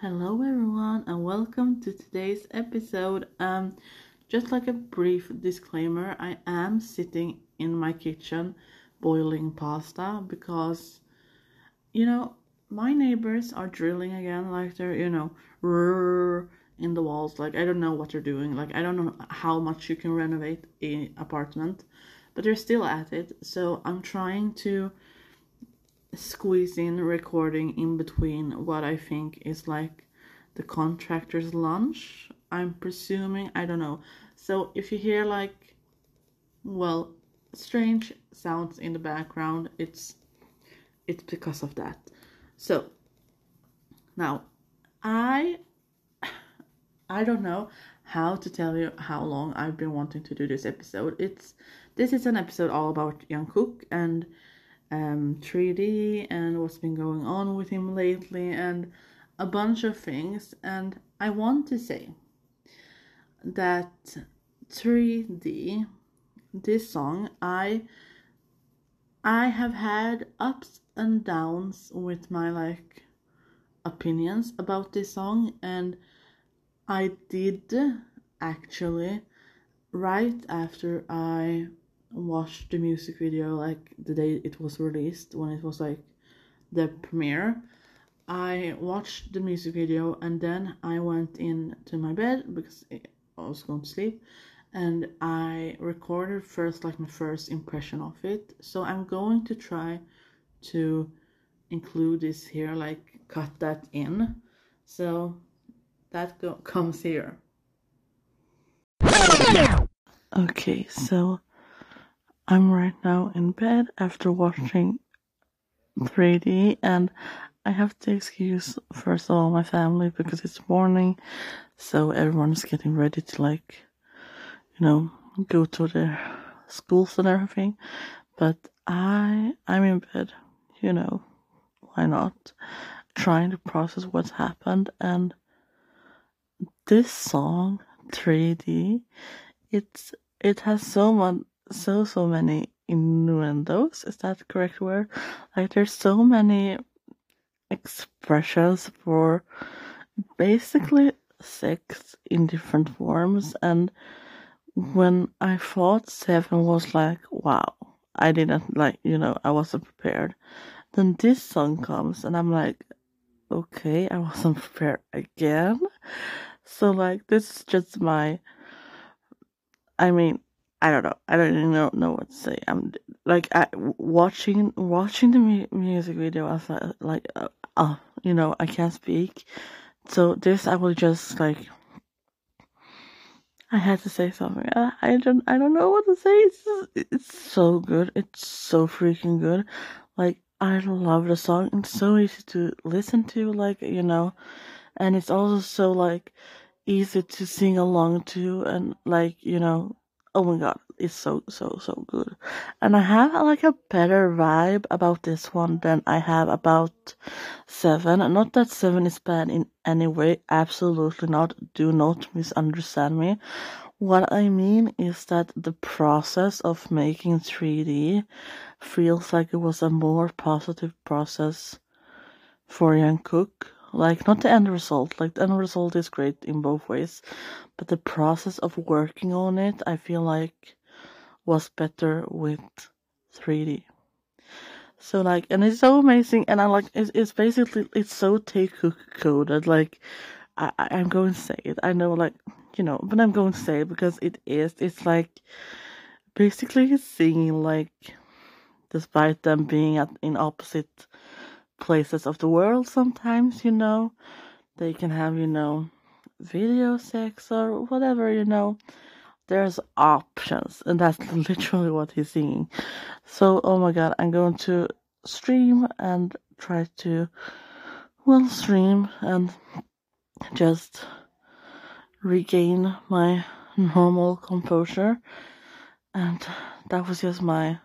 Hello everyone and welcome to today's episode. Um just like a brief disclaimer, I am sitting in my kitchen boiling pasta because you know, my neighbors are drilling again like they're, you know, in the walls like I don't know what they're doing. Like I don't know how much you can renovate an apartment, but they're still at it. So I'm trying to squeeze in recording in between what I think is like the contractor's lunch. I'm presuming, I don't know. So if you hear like, well, strange sounds in the background, it's it's because of that. So now I I don't know how to tell you how long I've been wanting to do this episode. It's this is an episode all about Jungkook and um, 3D and what's been going on with him lately and a bunch of things. And I want to say that 3D, this song, I I have had ups and downs with my like opinions about this song and I did actually right after I watched the music video like the day it was released when it was like the premiere. I watched the music video and then i went in to my bed because i was going to sleep and i recorded first like my first impression of it. So i'm going to try to include this here like cut that in. So that comes here. Okay so I'm right now in bed after watching 3D and I have to excuse first of all my family because it's morning so everyone's getting ready to like you know go to their schools and everything. But I I'm in bed you know why not? Trying to process what's happened and this song 3D it's it has so much so so many innuendos. Is that the correct word? Like there's so many expressions for basically sex in different forms and when I thought seven was like wow I didn't like you know I wasn't prepared then this song comes and I'm like okay I wasn't prepared again so like this is just my I mean I don't know. I don't even know, know what to say. I'm like I, watching watching the mu- music video. I was like, uh, uh, you know, I can't speak. So this, I will just like. I had to say something. I, I don't. I don't know what to say. It's just, it's so good. It's so freaking good. Like I love the song. It's so easy to listen to. Like you know, and it's also so like easy to sing along to, and like you know, oh my god, it's so so so good. And I have like a better vibe about this one than I have about seven. Not that seven is bad in any way, absolutely not. Do not misunderstand me. What I mean is that the process of making 3D feels like it was a more positive process for Jungkook like not the end result like the end result is great in both ways but the process of working on it i feel like was better with 3d so like and it's so amazing and i like it's, it's basically it's so Taekook coded like I, i'm going to say it. I know like you know but i'm going to say it because it is it's like basically seeing like despite them being at in opposite places of the world sometimes, you know. They can have, you know, video sex or whatever, you know. There's options, and that's literally what he's singing. So, oh my god, I'm going to stream and try to, well, stream and just regain my normal composure. And that was just my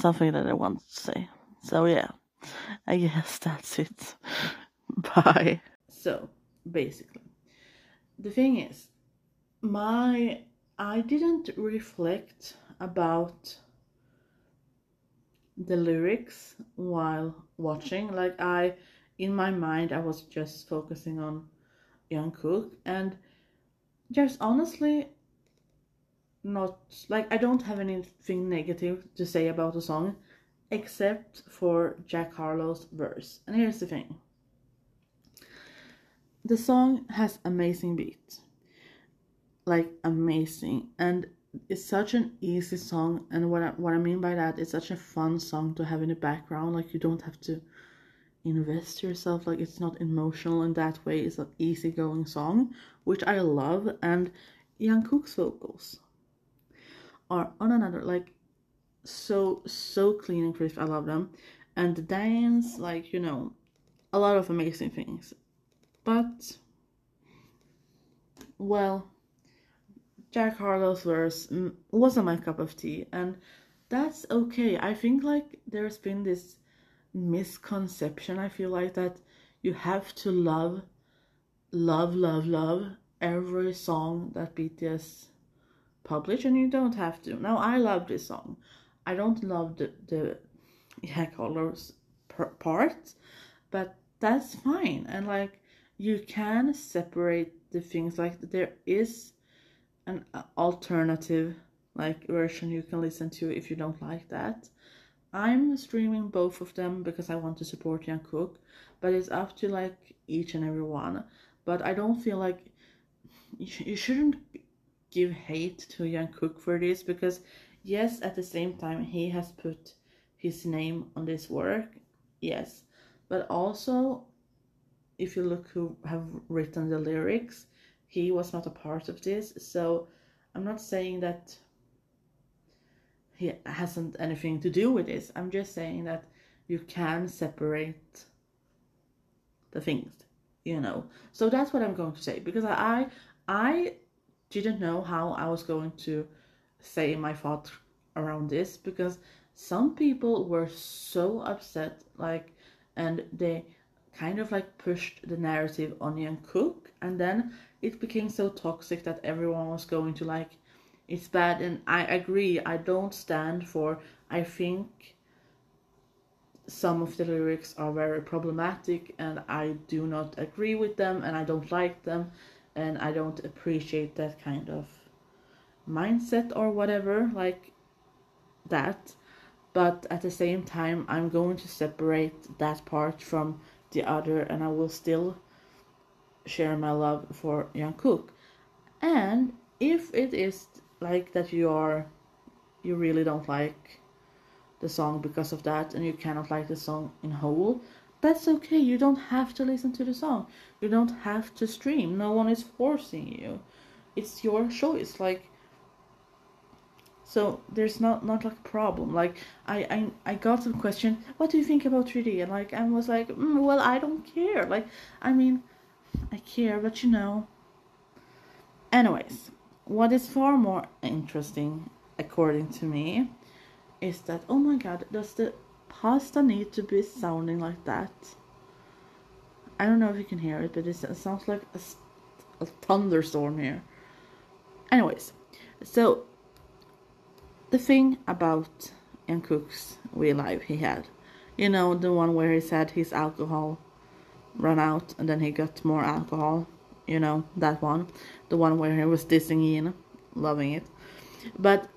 something that I want to say. So yeah, I guess that's it. Bye. So basically, the thing is, my I didn't reflect about the lyrics while watching. Like I, in my mind I was just focusing on Jungkook and there's honestly not like I don't have anything negative to say about the song except for Jack Harlow's verse. And here's the thing. The song has amazing beats. Like amazing. And it's such an easy song. And what I, what I mean by that it's such a fun song to have in the background. Like you don't have to invest yourself. Like it's not emotional in that way. It's an easygoing song which I love. And Jungkook's vocals are on another like so so clean and crisp I love them and the dance like you know a lot of amazing things but well Jack Harlow's verse mm, wasn't my cup of tea, and that's okay. I think like there's been this misconception. I feel like that you have to love, love, love, love every song that BTS publish, and you don't have to. Now I love this song. I don't love the the Jack Harlow's part, but that's fine. And like you can separate the things. Like there is an alternative like version you can listen to if you don't like that. I'm streaming both of them because I want to support Jungkook, but it's up to like each and every one. But I don't feel like you shouldn't give hate to Jungkook for this because yes, at the same time he has put his name on this work, yes, but also if you look who have written the lyrics, he was not a part of this. So I'm not saying that he hasn't anything to do with this. I'm just saying that you can separate the things, you know. So that's what I'm going to say because I I didn't know how I was going to say my thought around this because some people were so upset like and they kind of like pushed the narrative on Jungkook, and then it became so toxic that everyone was going to like it's bad and I agree I don't stand for I think some of the lyrics are very problematic and I do not agree with them and I don't like them and I don't appreciate that kind of mindset or whatever like that but at the same time I'm going to separate that part from the other and I will still share my love for Jungkook. And if it is like that you are you really don't like the song because of that and you cannot like the song in whole, that's okay. You don't have to listen to the song. You don't have to stream. No one is forcing you. It's your choice. Like so there's not not like a problem like i i, I got some question what do you think about 3d and like i was like mm, well i don't care like i mean I care, but you know. Anyways, what is far more interesting, according to me, is that oh my god, does the pasta need to be sounding like that? I don't know if you can hear it, but it sounds like a, a thunderstorm here. Anyways, so the thing about Jungkook's real life he had, you know, the one where he said his alcohol run out and then he got more alcohol you know that one the one where he was dissing Ian loving it but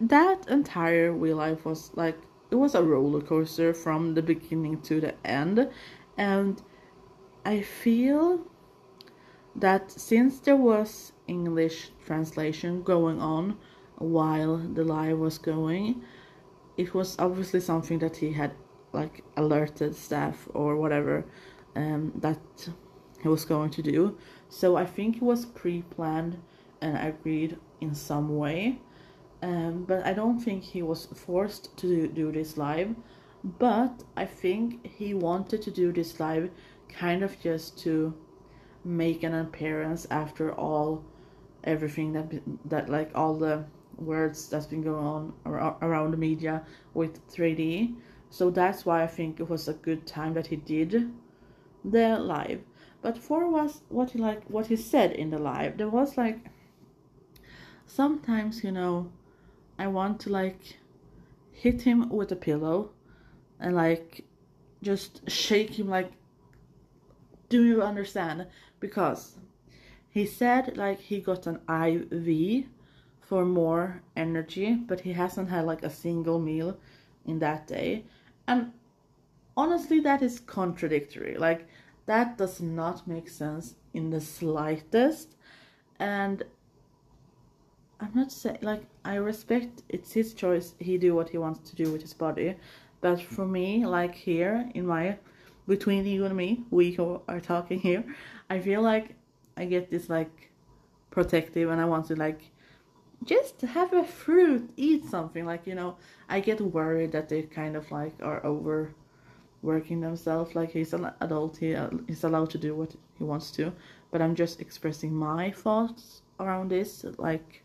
that entire real life was like it was a roller coaster from the beginning to the end and i feel that since there was english translation going on while the live was going it was obviously something that he had like alerted staff or whatever um, that he was going to do. So I think it was pre-planned and agreed in some way. Um, but I don't think he was forced to do, this live. But I think he wanted to do this live kind of just to make an appearance after all everything that that like all the words that's been going on around the media with 3D. So that's why I think it was a good time that he did the live. But for was what he like what he said in the live, there was like sometimes you know I want to like hit him with a pillow and like just shake him like do you understand? Because he said like he got an IV for more energy, but he hasn't had like a single meal in that day. And honestly, that is contradictory. Like, that does not make sense in the slightest. And I'm not saying, like, I respect it's his choice. He do what he wants to do with his body. But for me, like here in my, between you and me, we are talking here, I feel like I get this like protective and I want to like just have a fruit, eat something. Like, you know, I get worried that they kind of like are overworking themselves. Like, he's an adult, he, uh, he's allowed to do what he wants to. But I'm just expressing my thoughts around this. Like,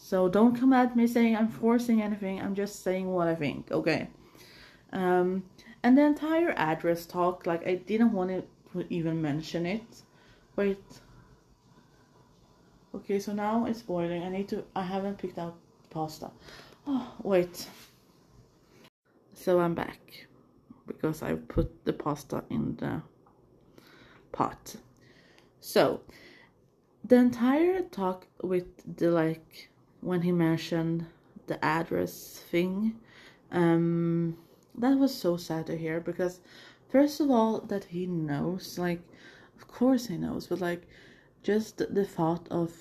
so don't come at me saying I'm forcing anything. I'm just saying what I think, okay? Um, and the entire address talk, like, I didn't want to even mention it. Wait. Okay, so now it's boiling. I need to. I haven't picked out pasta. Oh, wait. So I'm back because I put the pasta in the pot. So the entire talk with the like when he mentioned the address thing, um, that was so sad to hear because first of all that he knows like of course he knows but like just the thought of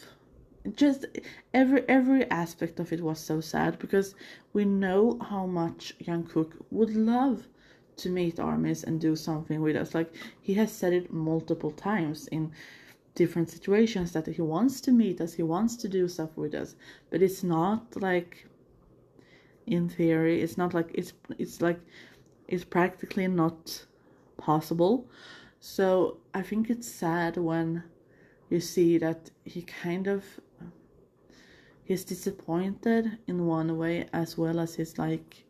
just every every aspect of it was so sad because we know how much Jungkook would love to meet armies and do something with us. Like he has said it multiple times in different situations that he wants to meet us he wants to do stuff with us. But it's not like in theory it's not like it's it's like it's practically not possible. So i think it's sad when you see that he kind of he's disappointed in one way as well as he's like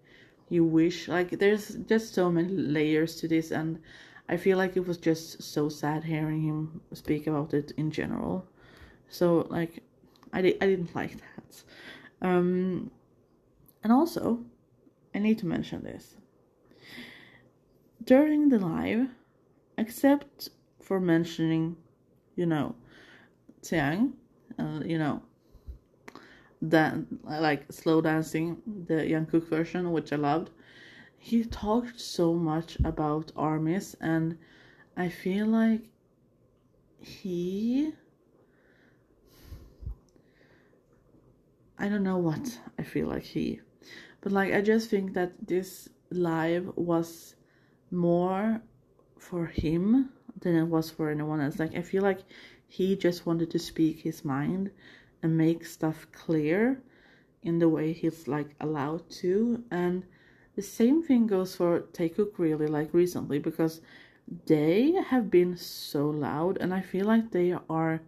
you wish like there's just so many layers to this and i feel like it was just so sad hearing him speak about it in general so like i, di- I didn't like that um and also i need to mention this during the live except for mentioning you know Taehyung, uh, you know, that like slow dancing, the Jungkook version, which I loved. He talked so much about armies, and I feel like he. I don't know what I feel like he, but like I just think that this live was more for him than it was for anyone else. Like I feel like he just wanted to speak his mind and make stuff clear in the way he's like allowed to. And the same thing goes for Taekook really like recently because they have been so loud and I feel like they are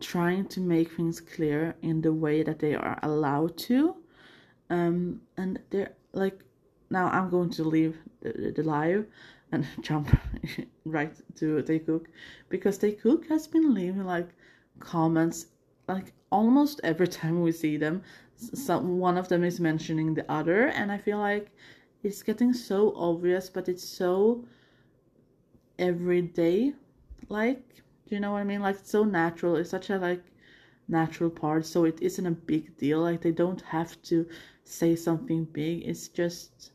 trying to make things clear in the way that they are allowed to. Um and they're like now I'm going to leave the, the live and jump right to Taekook because Taekook has been leaving like comments like almost every time we see them. Some one of them is mentioning the other, and I feel like it's getting so obvious, but it's so everyday. Like, do you know what I mean? Like, it's so natural. It's such a like natural part, so it isn't a big deal. Like, they don't have to say something big. It's just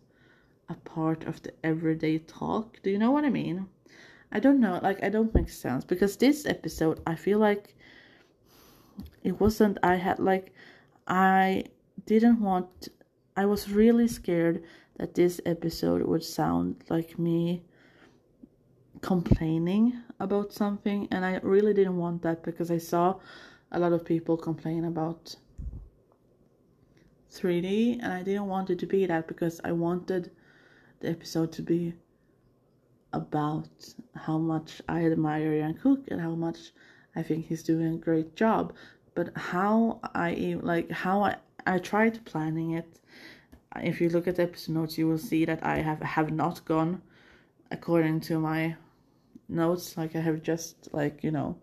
a part of the everyday talk. Do you know what I mean? I don't know, like I don't make sense because this episode I feel like it wasn't I had like I didn't want I was really scared that this episode would sound like me complaining about something and I really didn't want that because I saw a lot of people complain about 3D and I didn't want it to be that because I wanted the episode to be about how much I admire Jungkook and how much I think he's doing a great job. But how I like how I I tried planning it. If you look at the episode notes, you will see that I have have not gone according to my notes. Like I have just like you know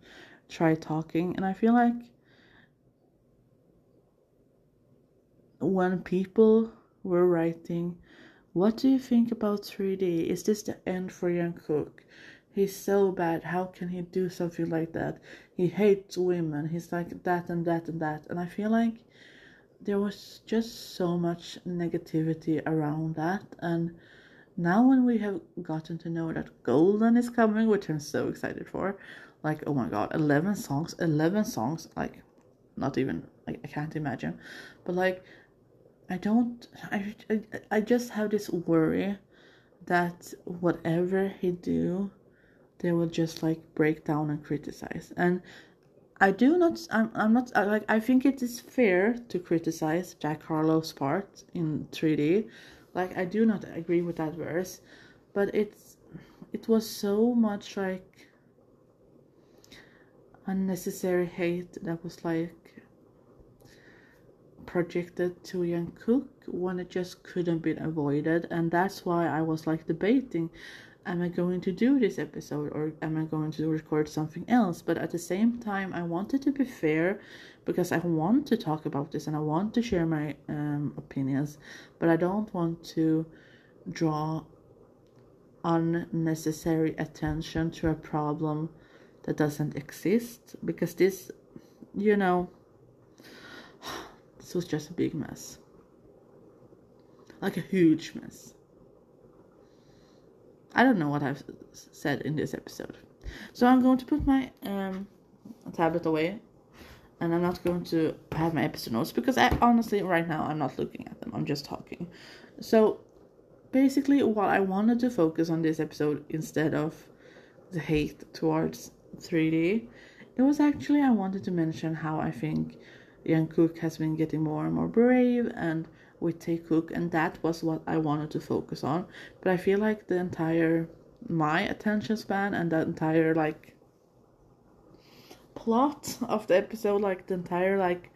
tried talking, and I feel like when people were writing what do you think about 3D? Is this the end for Jungkook? He's so bad. How can he do something like that? He hates women. He's like that and that and that. And I feel like there was just so much negativity around that. And now, when we have gotten to know that Golden is coming, which I'm so excited for, like, oh my god, 11 songs, 11 songs, like, not even, I, I can't imagine. But like, I don't, I, I, I just have this worry that whatever he do they will just like break down and criticize. And i do not i'm, I'm not like i think it is fair to criticize jack harlow's part in 3d like i do not agree with that verse but it's it was so much like unnecessary hate that was like projected to young cook when it just couldn't be avoided. And that's why I was like debating am I going to do this episode or am I going to record something else? But at the same time, I wanted to be fair because I want to talk about this and I want to share my um, opinions, but I don't want to draw unnecessary attention to a problem that doesn't exist because this, you know, this was just a big mess. Like a huge mess. I don't know what I've said in this episode. So I'm going to put my um, tablet away and I'm not going to have my episode notes because I honestly, right now, I'm not looking at them. I'm just talking. So basically, what I wanted to focus on this episode instead of the hate towards 3D, it was actually I wanted to mention how I think Jungkook has been getting more and more brave and with Taekook, and that was what I wanted to focus on. But I feel like the entire my attention span and the entire like plot of the episode, like the entire like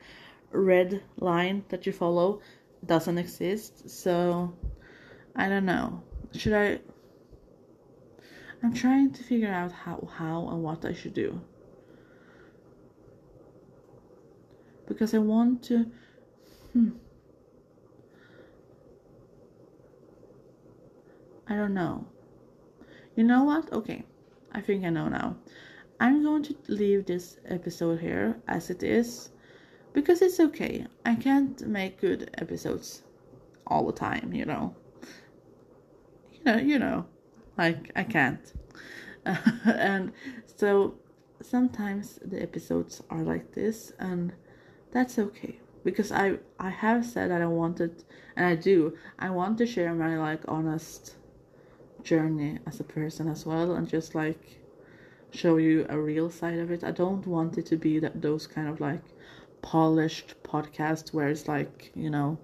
red line that you follow, doesn't exist. So I don't know. Should I? I'm trying to figure out how how and what I should do. Because I want to. Hmm. I don't know. You know what? Okay, I think I know now. I'm going to leave this episode here as it is because it's okay. I can't make good episodes all the time, you know. You know, you know, like I can't. and so sometimes the episodes are like this and that's okay because I I have said that I wanted and I do I want to share my like honest journey as a person as well and just like show you a real side of it. I don't want it to be that those kind of like polished podcasts where it's like, you know,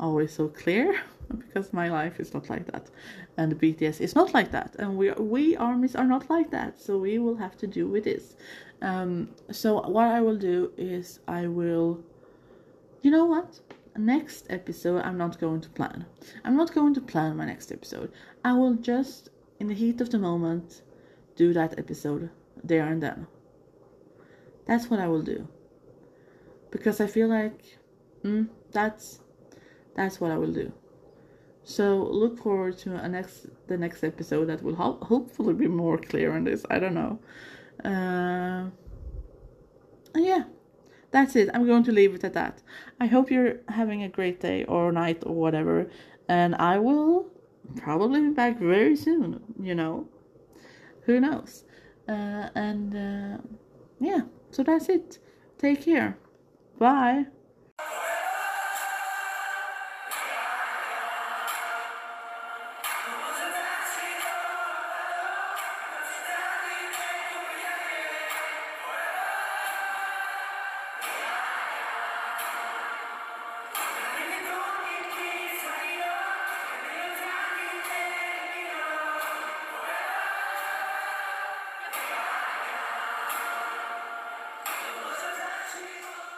always so clear because my life is not like that. And BTS is not like that. And we we armies are not like that. So we will have to do with this. Um so what I will do is I will you know what next episode I'm not going to plan. I'm not going to plan my next episode. I will just, in the heat of the moment, do that episode there and then. That's what I will do. Because I feel like mm, that's that's what I will do. So look forward to a next the next episode that will ho- hopefully be more clear on this. I don't know. Uh, yeah that's it. I'm going to leave it at that. I hope you're having a great day or night or whatever. And I will probably be back very soon, you know. Who knows? Uh, and uh, yeah, so that's it. Take care. Bye.